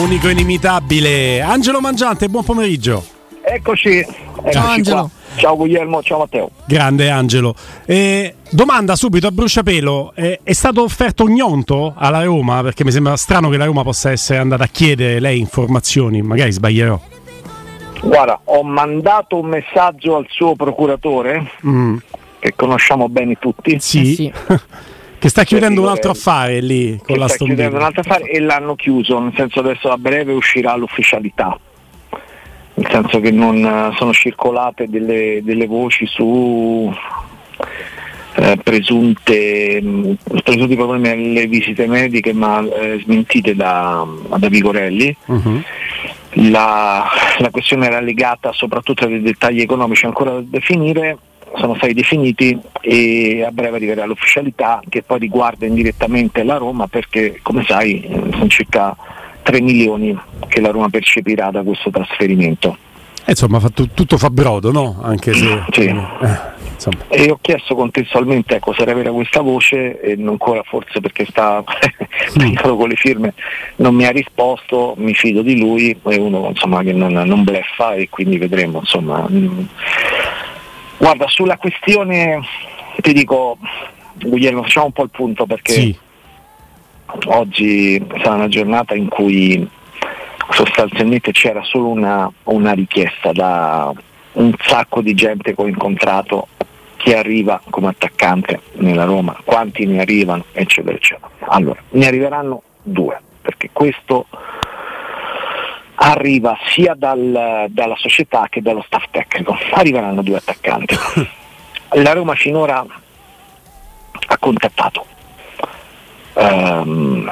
unico inimitabile. Angelo Mangiante, buon pomeriggio. Eccoci. Eccoci Ciao Angelo. qua. Ciao Guglielmo, ciao Matteo. Grande Angelo. Eh, domanda subito a bruciapelo: eh, è stato offerto un gnonto alla Roma? Perché mi sembra strano che la Roma possa essere andata a chiedere lei informazioni, magari sbaglierò. Guarda, ho mandato un messaggio al suo procuratore, Mm, che conosciamo bene tutti, sì. Eh sì. che sta chiudendo un dico, altro eh, affare lì con che la sta chiudendo un altro affare e l'hanno chiuso, nel senso adesso a breve uscirà l'ufficialità. Nel senso che non eh, sono circolate delle, delle voci su eh, presunte, mh, presunti problemi alle visite mediche ma eh, smentite da, da Vigorelli. Mhm. La, la questione era legata soprattutto a dei dettagli economici ancora da definire, sono stati definiti e a breve arriverà l'ufficialità che poi riguarda indirettamente la Roma perché come sai sono circa 3 milioni che la Roma percepirà da questo trasferimento. Eh, insomma, fa tu- tutto fa brodo, no? Anche se. Sì. eh, insomma. E ho chiesto contestualmente ecco, se era vera questa voce e non ancora forse perché sta prendato con le firme non mi ha risposto, mi fido di lui, è uno insomma, che non, non bleffa e quindi vedremo. Insomma. Mm. Guarda, sulla questione ti dico, Guglielmo, facciamo un po' il punto perché Sì. oggi sarà una giornata in cui sostanzialmente c'era solo una, una richiesta da un sacco di gente che ho incontrato che arriva come attaccante nella Roma, quanti ne arrivano, eccetera, eccetera. Allora, ne arriveranno due, perché questo arriva sia dal- dalla società che dallo staff tecnico, arriveranno due attaccanti. La Roma finora ha contattato ehm,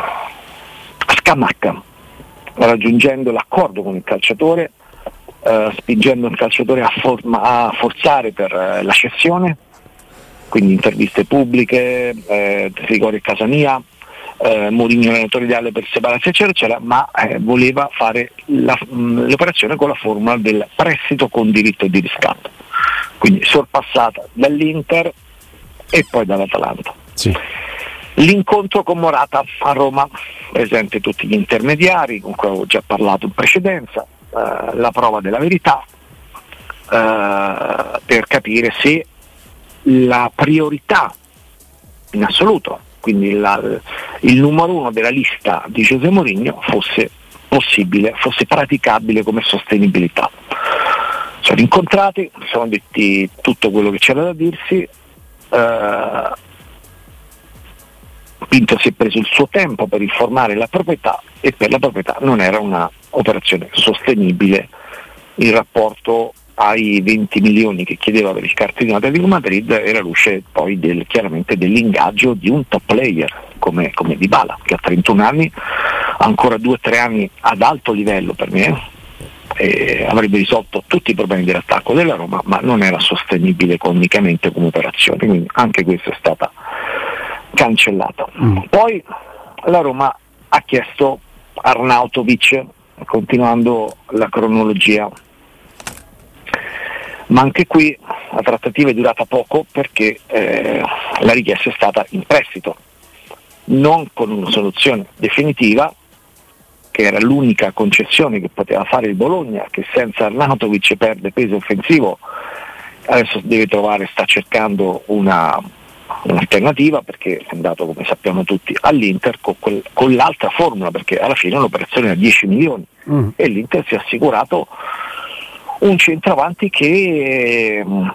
Scamacca raggiungendo l'accordo con il calciatore, eh, spingendo il calciatore a, forma- a forzare per eh, la cessione, quindi interviste pubbliche, eh, Gregorio Casania, eh, Mourinho allenatore ideale per separarsi eccetera eccetera, ma eh, voleva fare la- mh, l'operazione con la formula del prestito con diritto di riscatto, quindi sorpassata dall'Inter e poi dall'Atalanta. Sì. L'incontro con Morata a Roma, presente tutti gli intermediari con cui avevo già parlato in precedenza, eh, la prova della verità eh, per capire se la priorità in assoluto, quindi la- il numero uno della lista di José Mourinho fosse possibile, fosse praticabile come sostenibilità. Sono incontrati, sono detti tutto quello che c'era da dirsi. eh, Pinto si è preso il suo tempo per informare la proprietà e per la proprietà non era un'operazione sostenibile in rapporto ai 20 milioni che chiedeva per il cartellino Atletico Madrid era luce poi del- chiaramente dell'ingaggio di un top player come, come Dybala che a 31 anni ha ancora 2-3 anni ad alto livello per me eh, avrebbe risolto tutti i problemi dell'attacco della Roma ma non era sostenibile economicamente come operazione quindi anche questa è stata cancellata. Mm. Poi la Roma ha chiesto Arnautovic, continuando la cronologia, ma anche qui la trattativa è durata poco perché eh, la richiesta è stata in prestito, non con una soluzione definitiva, che era l'unica concessione che poteva fare il Bologna, che senza Arnautovic perde peso offensivo, adesso deve trovare, sta cercando una, un'alternativa perché è andato come sappiamo tutti all'Inter con, quel- con l'altra formula perché alla fine è un'operazione da 10 milioni Mm. e l'Inter si è assicurato un centravanti che mh,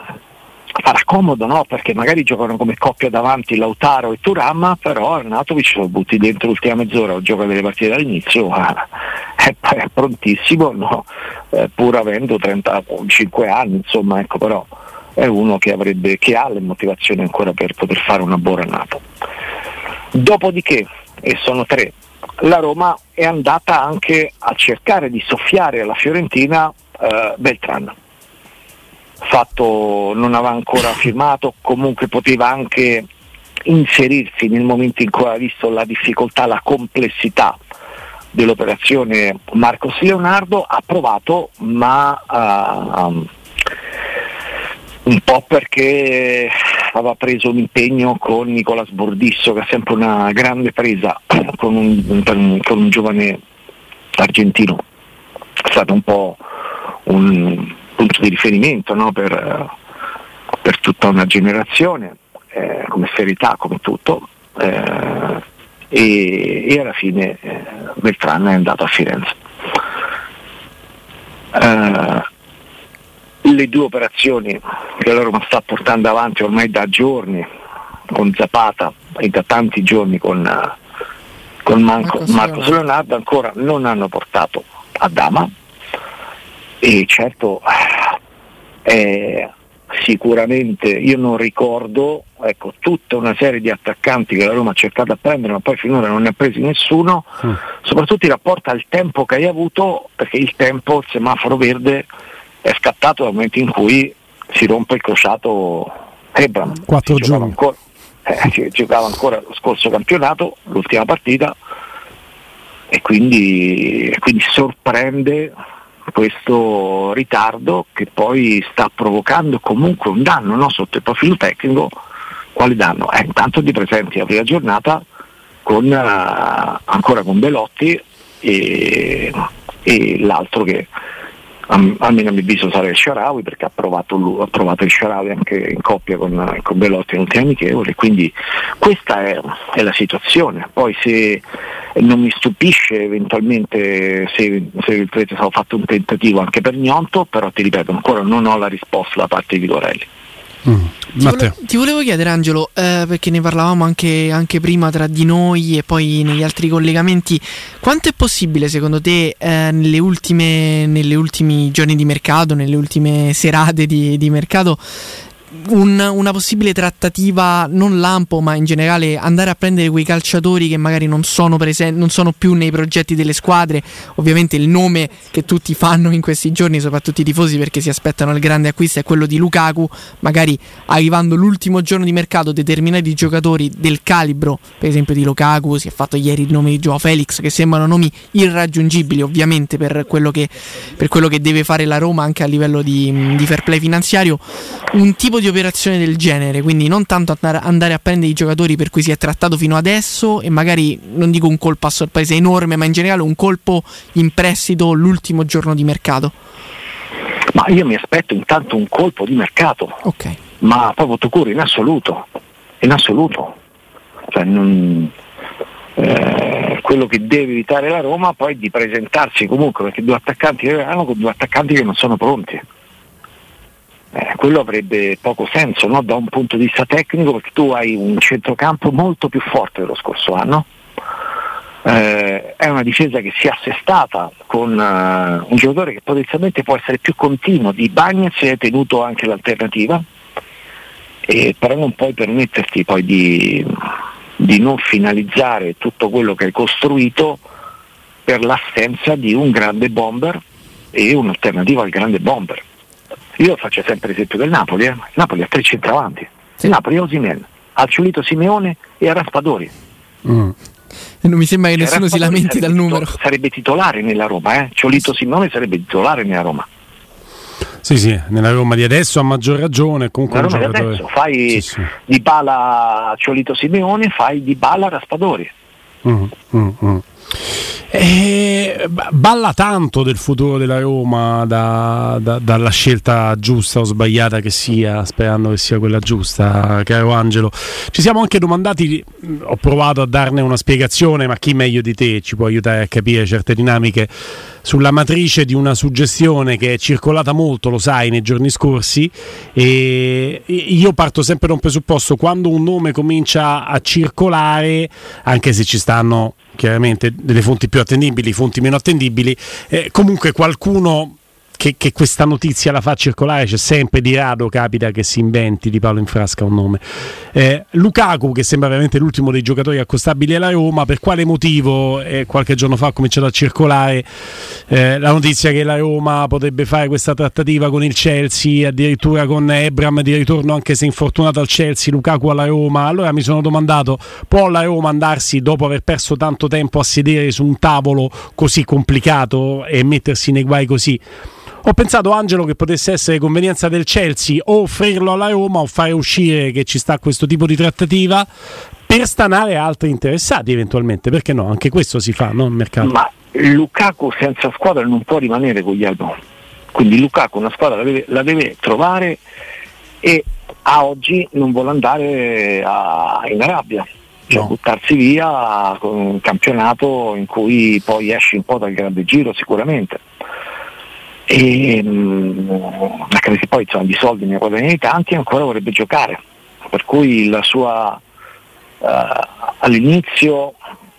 farà comodo no? perché magari giocano come coppia davanti Lautaro e Turam però Arnatovic lo butti dentro l'ultima mezz'ora o gioca delle partite dall'inizio ma è, prontissimo no? Eh, pur avendo 35 anni insomma ecco però è uno che, avrebbe, che ha le motivazioni ancora per poter fare una buona annata dopodiché e sono tre la Roma è andata anche a cercare di soffiare alla Fiorentina eh, Beltran. Fatto non aveva ancora firmato, comunque poteva anche inserirsi nel momento in cui ha visto la difficoltà, la complessità dell'operazione Marcos Leonardo, ha provato ma uh, un po' perché aveva preso un impegno con Nicolas Bordisso che è sempre una grande presa con un, con un giovane argentino. È stato un po' un punto di riferimento no? per, per, tutta una generazione, eh, come serietà, come tutto, eh, e, e, alla fine eh, Beltrán è andato a Firenze. Uh, le due operazioni che la Roma sta portando avanti ormai da giorni con Zapata e da tanti giorni con, con Marco, Marco Leonardo ancora non hanno portato a Dama e certo eh, sicuramente io non ricordo ecco, tutta una serie di attaccanti che la Roma ha cercato a prendere ma poi finora non ne ha presi nessuno, mm. soprattutto in rapporto al tempo che hai avuto perché il tempo, il semaforo verde è scattato dal momento in cui si rompe il crociato Ebram. Quattro giorni. Ancora, eh, giocava ancora lo scorso campionato, l'ultima partita e quindi, quindi sorprende questo ritardo che poi sta provocando comunque un danno no? sotto il profilo tecnico. Quale danno? Eh, intanto di presenti la prima giornata con, uh, ancora con Belotti e, e l'altro che almeno a mio avviso sarà il Sharawi perché ha provato, ha provato il Sharawi anche in coppia con, con Belotti in ultimi amichevoli quindi questa è, è, la situazione. Poi se non mi stupisce eventualmente se, se il Trezzo sarà fatto un tentativo anche per Gnonto però ti ripeto ancora non ho la risposta da parte di Dorelli Mm. Ti, vole- ti, volevo chiedere Angelo, eh, perché ne parlavamo anche, anche, prima tra di noi e poi negli altri collegamenti, quanto è possibile secondo te eh, nelle ultime, nelle ultimi giorni di mercato, nelle ultime serate di, di mercato, un, una possibile trattativa, non lampo, ma in generale andare a prendere quei calciatori che magari non sono, presen- non sono più nei progetti delle squadre. Ovviamente il nome che tutti fanno in questi giorni, soprattutto i tifosi perché si aspettano il grande acquisto, è quello di Lukaku. Magari arrivando l'ultimo giorno di mercato, determinati giocatori del calibro, per esempio di Lukaku, si è fatto ieri il nome di Joao Felix, che sembrano nomi irraggiungibili ovviamente per quello che, per quello che deve fare la Roma anche a livello di, di fair play finanziario. Un tipo di operazione del genere, quindi non tanto andare a prendere i giocatori per cui si è trattato fino adesso e magari non dico un colpo a sorpresa enorme, ma in generale un colpo in prestito l'ultimo giorno di mercato. Ma io mi aspetto intanto un colpo di mercato, okay. ma proprio tu curi in assoluto, in assoluto. Cioè, non, eh, quello che deve evitare la Roma poi è di presentarsi comunque perché due attaccanti che hanno con due attaccanti che non sono pronti eh, quello avrebbe poco senso no? da un punto di vista tecnico perché tu hai un centrocampo molto più forte dello scorso anno. Eh, è una difesa che si è assestata con uh, un giocatore che potenzialmente può essere più continuo di Bagnez e hai tenuto anche l'alternativa e però non puoi permetterti poi di, di non finalizzare tutto quello che hai costruito per l'assenza di un grande bomber e un'alternativa al grande bomber io faccio sempre l'esempio del Napoli, eh. Napoli ha tre centravanti, sì. Napoli ha Osimen, ha Ciulito Simeone e a Raspadori. Mm. Non mi sembra che nessuno si lamenti dal numero. Titolo, sarebbe titolare nella Roma, eh? Ciolito Simeone sarebbe titolare nella Roma. Sì, sì, nella Roma di adesso a maggior ragione. Comunque Roma di adesso fai sì, sì. di Bala Ciolito Simeone, fai di Bala Raspadori. Mm, mm, mm. Eh, balla tanto del futuro della Roma da, da, dalla scelta giusta o sbagliata che sia, sperando che sia quella giusta, caro Angelo. Ci siamo anche domandati, ho provato a darne una spiegazione, ma chi meglio di te ci può aiutare a capire certe dinamiche sulla matrice di una suggestione che è circolata molto, lo sai, nei giorni scorsi. E io parto sempre da un presupposto, quando un nome comincia a circolare, anche se ci stanno chiaramente delle fonti più attendibili, fonti meno attendibili, eh, comunque qualcuno che, che, questa notizia la fa circolare, c'è sempre di rado capita che si inventi di Paolo Infrasca un nome. Eh, Lukaku, che sembra veramente l'ultimo dei giocatori accostabili alla Roma, per quale motivo eh, qualche giorno fa ha cominciato a circolare eh, la notizia che la Roma potrebbe fare questa trattativa con il Chelsea, addirittura con Ebram di ritorno anche se infortunato al Chelsea, Lukaku alla Roma. Allora mi sono domandato, può la Roma andarsi dopo aver perso tanto tempo a sedere su un tavolo così complicato e mettersi nei guai così? Ho pensato, Angelo, che potesse essere convenienza del Chelsea o offrirlo alla Roma o fare uscire che ci sta questo tipo di trattativa per stanare altri interessati eventualmente, perché no? Anche questo si fa, no? Il mercato. Ma Lukaku senza squadra non può rimanere Guglielmo, quindi Lukaku una squadra la deve, la deve trovare e a oggi non vuole andare a, in Arabia, cioè no. buttarsi via con un campionato in cui poi esci un po' dal grande giro sicuramente. E, mh, anche perché poi insomma, di soldi ne guadagna tanti e ancora vorrebbe giocare, per cui la sua uh, all'inizio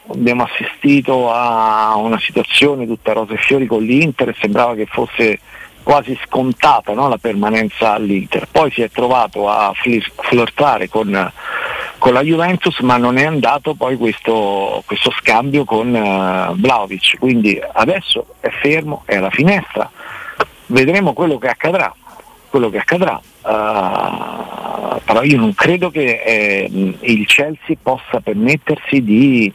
abbiamo assistito a una situazione tutta rose e fiori con l'Inter e sembrava che fosse quasi scontata no, la permanenza all'Inter. Poi si è trovato a flirtare con, con, la Juventus ma non è andato poi questo, questo scambio con uh, Vlaovic, quindi adesso è fermo, è alla finestra, vedremo quello che accadrà. Quello che accadrà. Uh, però io non credo che eh, il Chelsea possa permettersi di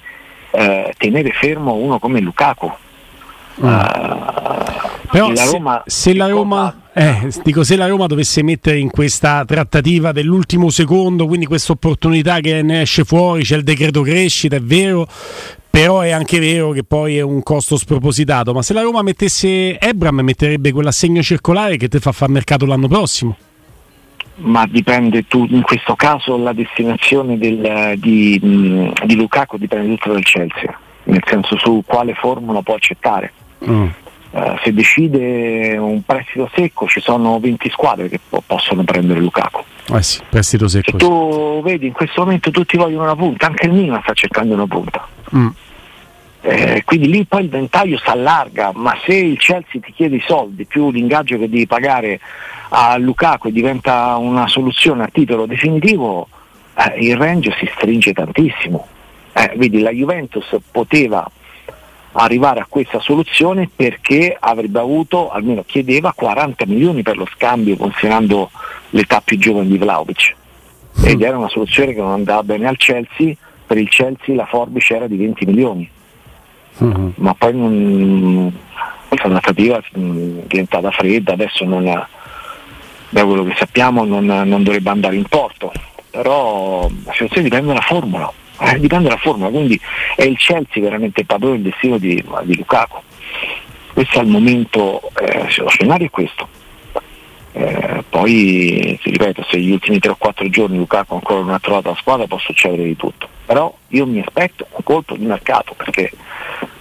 eh, tenere fermo uno come Lukaku Mm. Però la Roma, se, se, la Roma, eh, dico, se la Roma dovesse mettere in questa trattativa dell'ultimo secondo, quindi questa opportunità che ne esce fuori, c'è il decreto crescita, è vero, però è anche vero che poi è un costo spropositato. Ma se la Roma mettesse Ebram, metterebbe quell'assegno circolare che ti fa fare mercato l'anno prossimo. Ma dipende tu, in questo caso la destinazione del, di, di Lukaku dipende tutto dal Chelsea, nel senso su quale formula può accettare. Mm. Uh, se decide un prestito secco ci sono 20 squadre che po- possono prendere Lukaku. Eh sì, prestito secco. Se tu vedi in questo momento tutti vogliono una punta, anche il Milan sta cercando una punta. Mm. Eh, quindi lì poi il ventaglio si allarga, ma se il Chelsea ti chiede i soldi più l'ingaggio che devi pagare a Lukaku e diventa una soluzione a titolo definitivo, eh, il range si stringe tantissimo. Eh, vedi, la Juventus poteva arrivare a questa soluzione perché avrebbe avuto, almeno chiedeva, 40 milioni per lo scambio considerando l'età più giovane di Vlaovic ed era una soluzione che non andava bene al Chelsea, per il Chelsea la forbice era di 20 milioni, uh-huh. ma poi non, questa trattativa è diventata fredda, adesso non, da quello che sappiamo non, non dovrebbe andare in porto, però la situazione dipende dalla formula eh, dipende dalla forma, quindi è il Chelsea veramente padrone del destino di, di Lukaku. Questo al momento, eh, lo scenario è questo. Eh, poi ti ripeto, se gli ultimi 3 o 4 giorni Lukaku ancora non ha trovato la squadra può succedere di tutto. Però io mi aspetto un colpo di mercato perché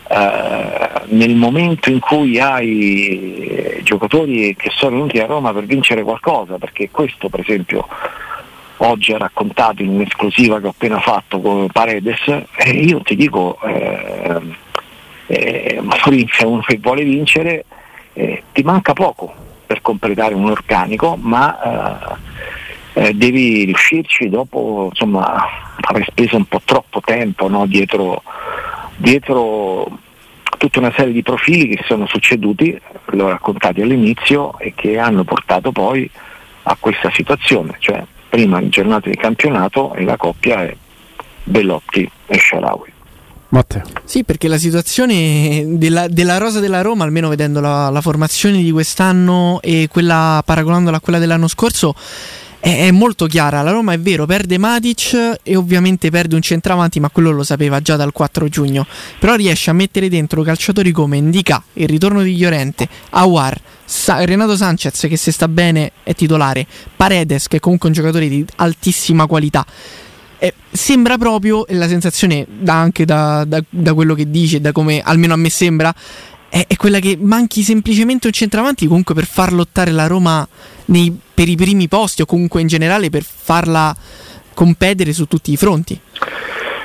eh, nel momento in cui hai giocatori che sono venuti a Roma per vincere qualcosa, perché questo per esempio oggi ha raccontato in un'esclusiva che ho appena fatto con Paredes, e io ti dico, eh, eh, se uno che vuole vincere, eh, ti manca poco per completare un organico, ma eh, eh, devi riuscirci dopo insomma, aver speso un po' troppo tempo no, dietro, dietro tutta una serie di profili che sono succeduti, l'ho raccontati all'inizio e che hanno portato poi a questa situazione. Cioè, prima giornata di campionato e la coppia è Bellotti e Sharawi. Matteo. Sì, perché la situazione della, della, rosa della Roma, almeno vedendo la, la, formazione di quest'anno e quella paragonandola a quella dell'anno scorso, è, molto chiara. La Roma è vero, perde Matic e ovviamente perde un centravanti, ma quello lo sapeva già dal 4 giugno. Però riesce a mettere dentro calciatori come Indica, il ritorno di Llorente, Awar, Sa- Renato Sanchez che se sta bene è titolare, Paredes che è comunque un giocatore di altissima qualità. Eh, sembra proprio, e la sensazione da anche da, da, da, quello che dice, da come almeno a me sembra, è, è, quella che manchi semplicemente un centravanti comunque per far lottare la Roma nei, per i primi posti o comunque in generale per farla competere su tutti i fronti.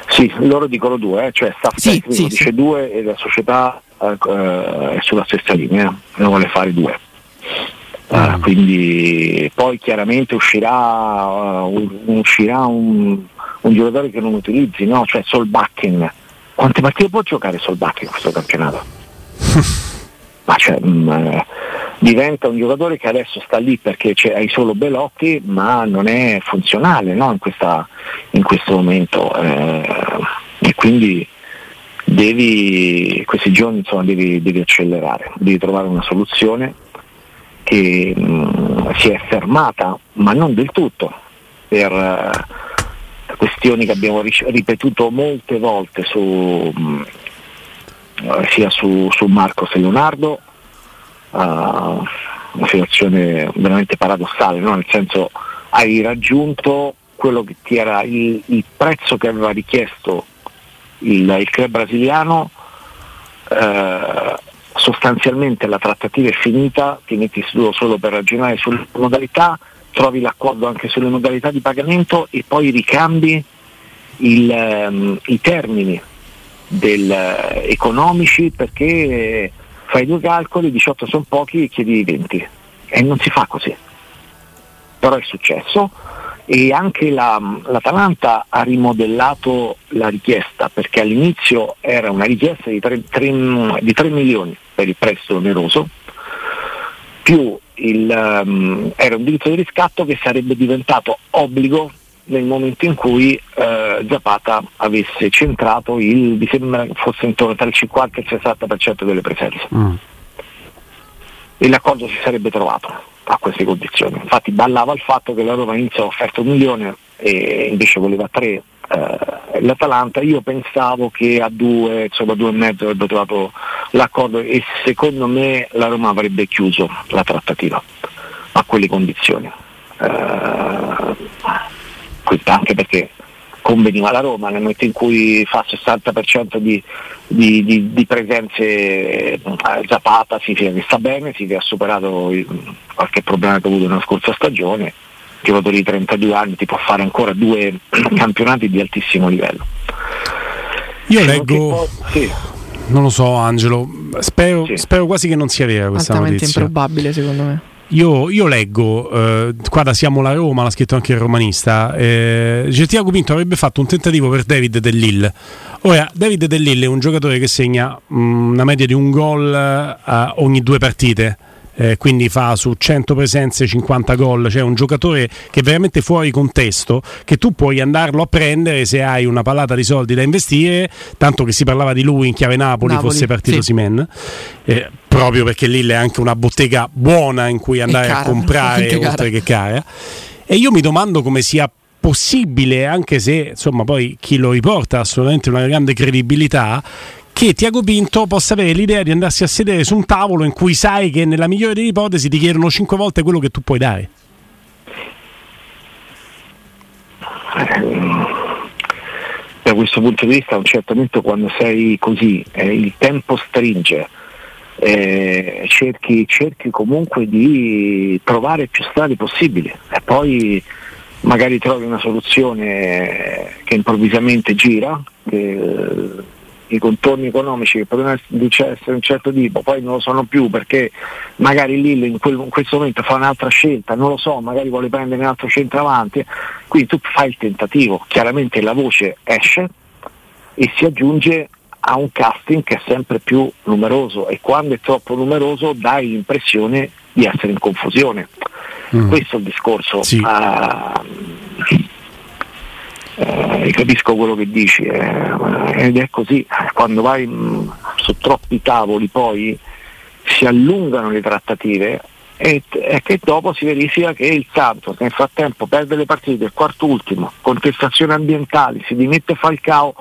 Sì, loro dicono due, eh, cioè staff sì, sì, dice sì. due e la società eh, è sulla stessa linea, ne vuole fare due. Uh, quindi poi chiaramente uscirà, uh, uscirà un, un, giocatore che non utilizzi, no? cioè Solbakken. Quante partite può giocare Solbakken in questo campionato? ma cioè, mh, mm, diventa un giocatore che adesso sta lì perché hai solo Belotti, ma non è funzionale no? in, questa, in, questo momento. Eh, e quindi devi, questi giorni insomma, devi, devi, accelerare, devi trovare una soluzione che mh, mm, si è fermata, ma non del tutto, per uh, questioni che abbiamo ripetuto molte volte su, mh, mm, eh, sia su, su Marcos e Leonardo, uh, una situazione veramente paradossale, no? nel senso hai raggiunto quello che ti era il, il prezzo che aveva richiesto il, il club brasiliano, uh, sostanzialmente la trattativa è finita, ti metti solo, solo per ragionare sulle modalità, trovi l'accordo anche sulle modalità di pagamento e poi ricambi il, um, i termini del, uh, economici perché fai due calcoli, 18 sono pochi e chiedi 20 e non si fa così. Però è successo e anche la, l'Atalanta ha rimodellato la richiesta perché all'inizio era una richiesta di 3, 3, di 3 milioni per il prestito oneroso più il, um, era un diritto di riscatto che sarebbe diventato obbligo nel momento in cui eh, Zapata avesse centrato il, mi sembra fosse intorno tra il 50 e il 60% delle presenze. Mm. E l'accordo si sarebbe trovato a queste condizioni. Infatti ballava il fatto che la Roma iniziò offerto un milione e invece voleva tre eh, l'Atalanta. Io pensavo che a due, insomma due e mezzo avrebbe trovato l'accordo e secondo me la Roma avrebbe chiuso la trattativa a quelle condizioni. Eh, anche perché conveniva la Roma nel momento in cui fa 60% di, di, di, di presenze eh, Zapata che sta bene, che ha superato il, qualche problema che ha avuto nella scorsa stagione, giocatore di 32 anni ti può fare ancora due campionati di altissimo livello. Io leggo, sì. non lo so Angelo, spero, sì. spero, quasi che non sia vera questa Altamente notizia. improbabile secondo me. Io, io, leggo, eh, qua da Siamo la Roma, l'ha scritto anche il romanista, eh, Tiago Pinto avrebbe fatto un tentativo per David Dell'Ill. Ora, David Dell'Ill è un giocatore che segna mh, mm, una media di un gol eh, ogni due partite eh, quindi fa su 100 presenze 50 gol, cioè un giocatore che è veramente fuori contesto, che tu puoi andarlo a prendere se hai una pallata di soldi da investire, tanto che si parlava di lui in chiave Napoli, Napoli fosse partito sì. Simen, eh, proprio perché lì è anche una bottega buona in cui andare cara, a comprare oltre che cara. E io mi domando come sia possibile, anche se insomma poi chi lo riporta ha assolutamente una grande credibilità, che Tiago Pinto possa avere l'idea di andarsi a sedere su un tavolo in cui sai che nella migliore delle ipotesi ti chiedono 5 volte quello che tu puoi dare. Da questo punto di vista, a un certo momento, quando sei così, eh, il tempo stringe, eh, cerchi, cerchi, comunque di trovare più strade possibili e poi magari trovi una soluzione che improvvisamente gira. Che, i contorni economici che potevano essere un certo tipo, poi non lo sono più perché magari Lille in, quel, in, questo momento fa un'altra scelta, non lo so, magari vuole prendere un altro centravanti, quindi tu fai il tentativo, chiaramente la voce esce e si aggiunge a un casting che è sempre più numeroso e quando è troppo numeroso dai l'impressione di essere in confusione. Mm. Questo è il discorso. Sì. Uh, eh, capisco quello che dici eh, ed è così, quando vai mh, su troppi tavoli poi si allungano le trattative e, e, che dopo si verifica che il Santos nel frattempo perde le partite, il quarto ultimo, contestazioni ambientali, si dimette Falcao,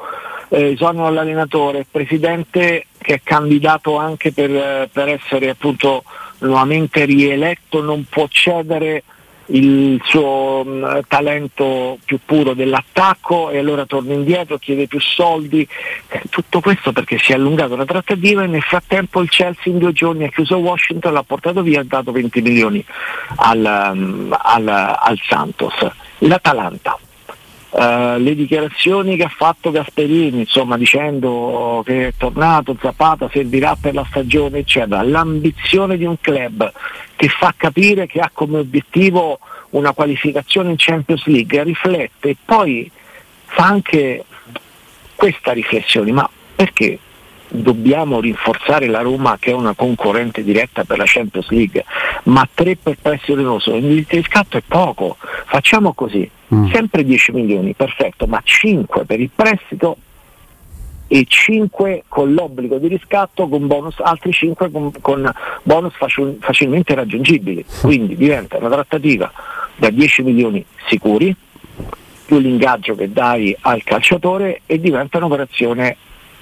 eh, sono l'allenatore, presidente che è candidato anche per, per essere appunto nuovamente rieletto non può cedere il suo mh, mm, talento più puro dell'attacco e allora torna indietro, chiede più soldi, eh, tutto questo perché si è allungata la trattativa e nel frattempo il Chelsea in due giorni ha chiuso Washington, l'ha portato via e ha dato 20 milioni al, um, al, al Santos. L'Atalanta Uh, le dichiarazioni che ha fatto Gasperini, insomma, dicendo che è tornato Zapata, servirà per la stagione, eccetera, l'ambizione di un club che fa capire che ha come obiettivo una qualificazione in Champions League, riflette e poi fa anche questa riflessione, ma perché dobbiamo rinforzare la Roma che è una concorrente diretta per la Champions League, ma tre per prestito oneroso, il riscatto è poco, facciamo così, mm. sempre 10 milioni, perfetto, ma 5 per il prestito e 5 con l'obbligo di riscatto con bonus, altri 5 con, con bonus facil, facilmente raggiungibili, quindi diventa una trattativa da 10 milioni sicuri più l'ingaggio che dai al calciatore e diventa un'operazione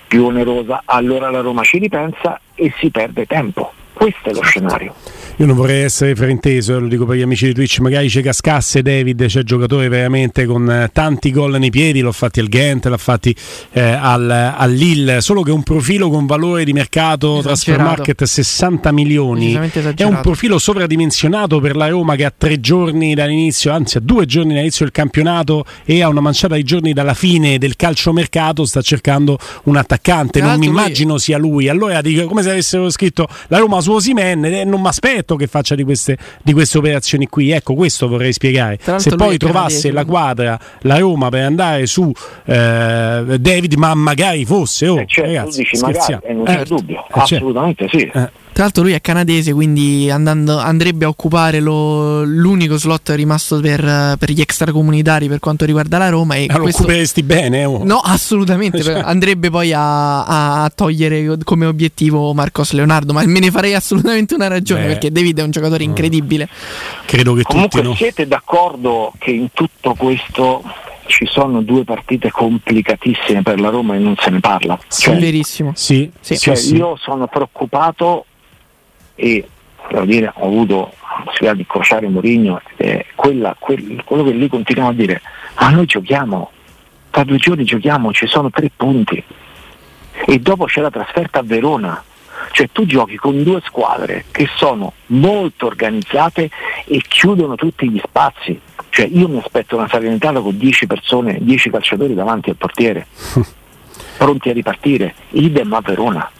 più onerosa, allora la Roma ci ripensa e si perde tempo. Questo è lo scenario. Io non vorrei essere frainteso, eh, lo dico per gli amici di Twitch, magari ci cascasse David, c'è giocatore veramente con eh, tanti gol nei piedi, l'ho fatti al Ghent, l'ha fatti eh, al, al, Lille, solo che un profilo con valore di mercato transfer market 60 milioni, è un profilo sovradimensionato per la Roma che ha tre giorni dall'inizio, anzi ha due giorni dall'inizio del campionato e ha una manciata di giorni dalla fine del calciomercato, sta cercando un attaccante, non mi immagino sia lui, allora dico come se avessero scritto la Roma su Osimen e non mi aspetto che faccia di queste, di queste, operazioni qui. Ecco, questo vorrei spiegare. Se poi trovasse la quadra la Roma per andare su eh, David, ma magari fosse, oh, eh certo, ragazzi, dici, magari, eh, non c'è eh, dubbio, eh, certo. assolutamente sì. Eh. Tra l'altro lui è canadese, quindi andando, andrebbe a occupare lo, l'unico slot rimasto per, per, gli extracomunitari per quanto riguarda la Roma. E ah, lo questo... occuperesti bene? Oh. No, assolutamente. Cioè. Andrebbe poi a, a, togliere come obiettivo Marcos Leonardo, ma me ne farei assolutamente una ragione Beh. perché David è un giocatore incredibile. Credo che Comunque tutti, no? siete d'accordo che in tutto questo ci sono due partite complicatissime per la Roma e non se ne parla. Sì, cioè, verissimo. Sì, sì, cioè, sì. Io sono preoccupato e dire, ho avuto la possibilità di incrociare Mourinho, eh, quella, quel, quello che lui continua a dire, ma noi giochiamo, tra due giorni giochiamo, ci sono tre punti. E dopo c'è la trasferta a Verona, cioè tu giochi con due squadre che sono molto organizzate e chiudono tutti gli spazi, cioè io mi aspetto una Salernitana con 10 persone, 10 calciatori davanti al portiere, pronti a ripartire, idem a Verona.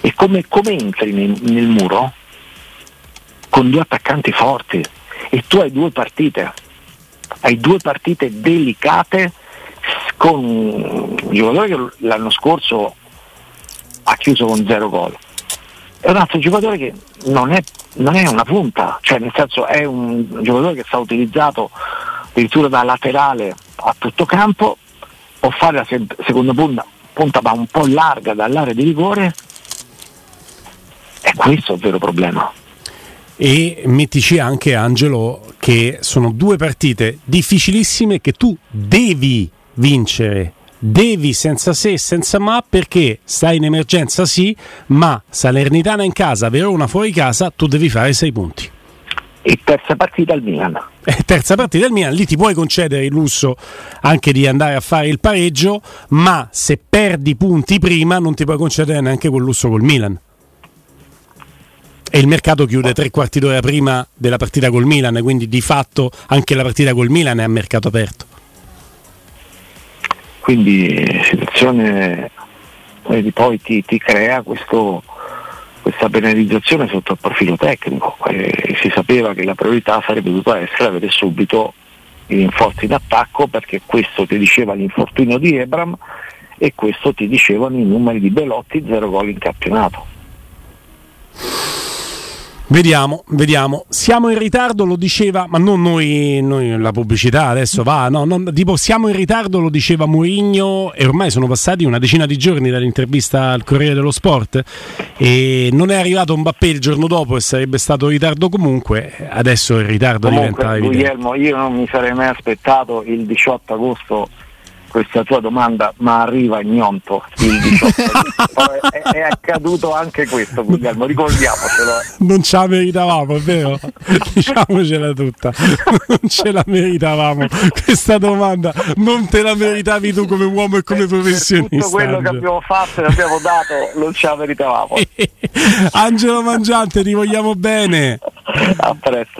E come, come entri nel, nel muro? Con due attaccanti forti. E tu hai due partite, hai due partite delicate con un giocatore che l'anno scorso ha chiuso con zero gol. È un altro giocatore che non è, non è una punta, cioè nel senso è un giocatore che sta utilizzato addirittura da laterale a tutto campo, può fare la seconda punta, punta ma un po' larga dall'area di rigore e questo è il vero problema. E mettici anche Angelo che sono due partite difficilissime che tu devi vincere devi senza se e senza ma perché stai in emergenza sì, ma Salernitana in casa, Verona fuori casa, tu devi fare sei punti. E terza partita al Milan. E terza partita al Milan, lì ti puoi concedere il lusso anche di andare a fare il pareggio, ma se perdi punti prima non ti puoi concedere neanche quel lusso col Milan e il mercato chiude tre quarti d'ora prima della partita col Milan, quindi di fatto anche la partita col Milan è a mercato aperto. Quindi situazione poi ti, ti crea questo, questa penalizzazione sotto il profilo tecnico. Eh, si sapeva che la priorità sarebbe dovuta essere avere subito i rinforzi d'attacco perché questo ti diceva l'infortunio di Ebram e questo ti dicevano i numeri di Belotti, zero gol in campionato. Vediamo, vediamo. Siamo in ritardo, lo diceva, ma non noi, noi la pubblicità adesso va, no, non, tipo siamo in ritardo, lo diceva Mourinho e ormai sono passati una decina di giorni dall'intervista al Corriere dello Sport e non è arrivato un Bappé il giorno dopo e sarebbe stato in ritardo comunque, adesso il ritardo comunque, diventa evidente. Guglielmo, io non mi sarei mai aspettato il 18 agosto questa tua domanda, ma arriva ignonto il 18. è, è, accaduto anche questo, Guglielmo, ricordiamocelo. Non ce la meritavamo, è vero? Diciamocela tutta. Non ce la meritavamo. Questa domanda non te la meritavi tu come uomo e come professionista. Tutto quello che abbiamo fatto e abbiamo dato non ce la meritavamo. Angelo Mangiante, ti vogliamo bene. A presto.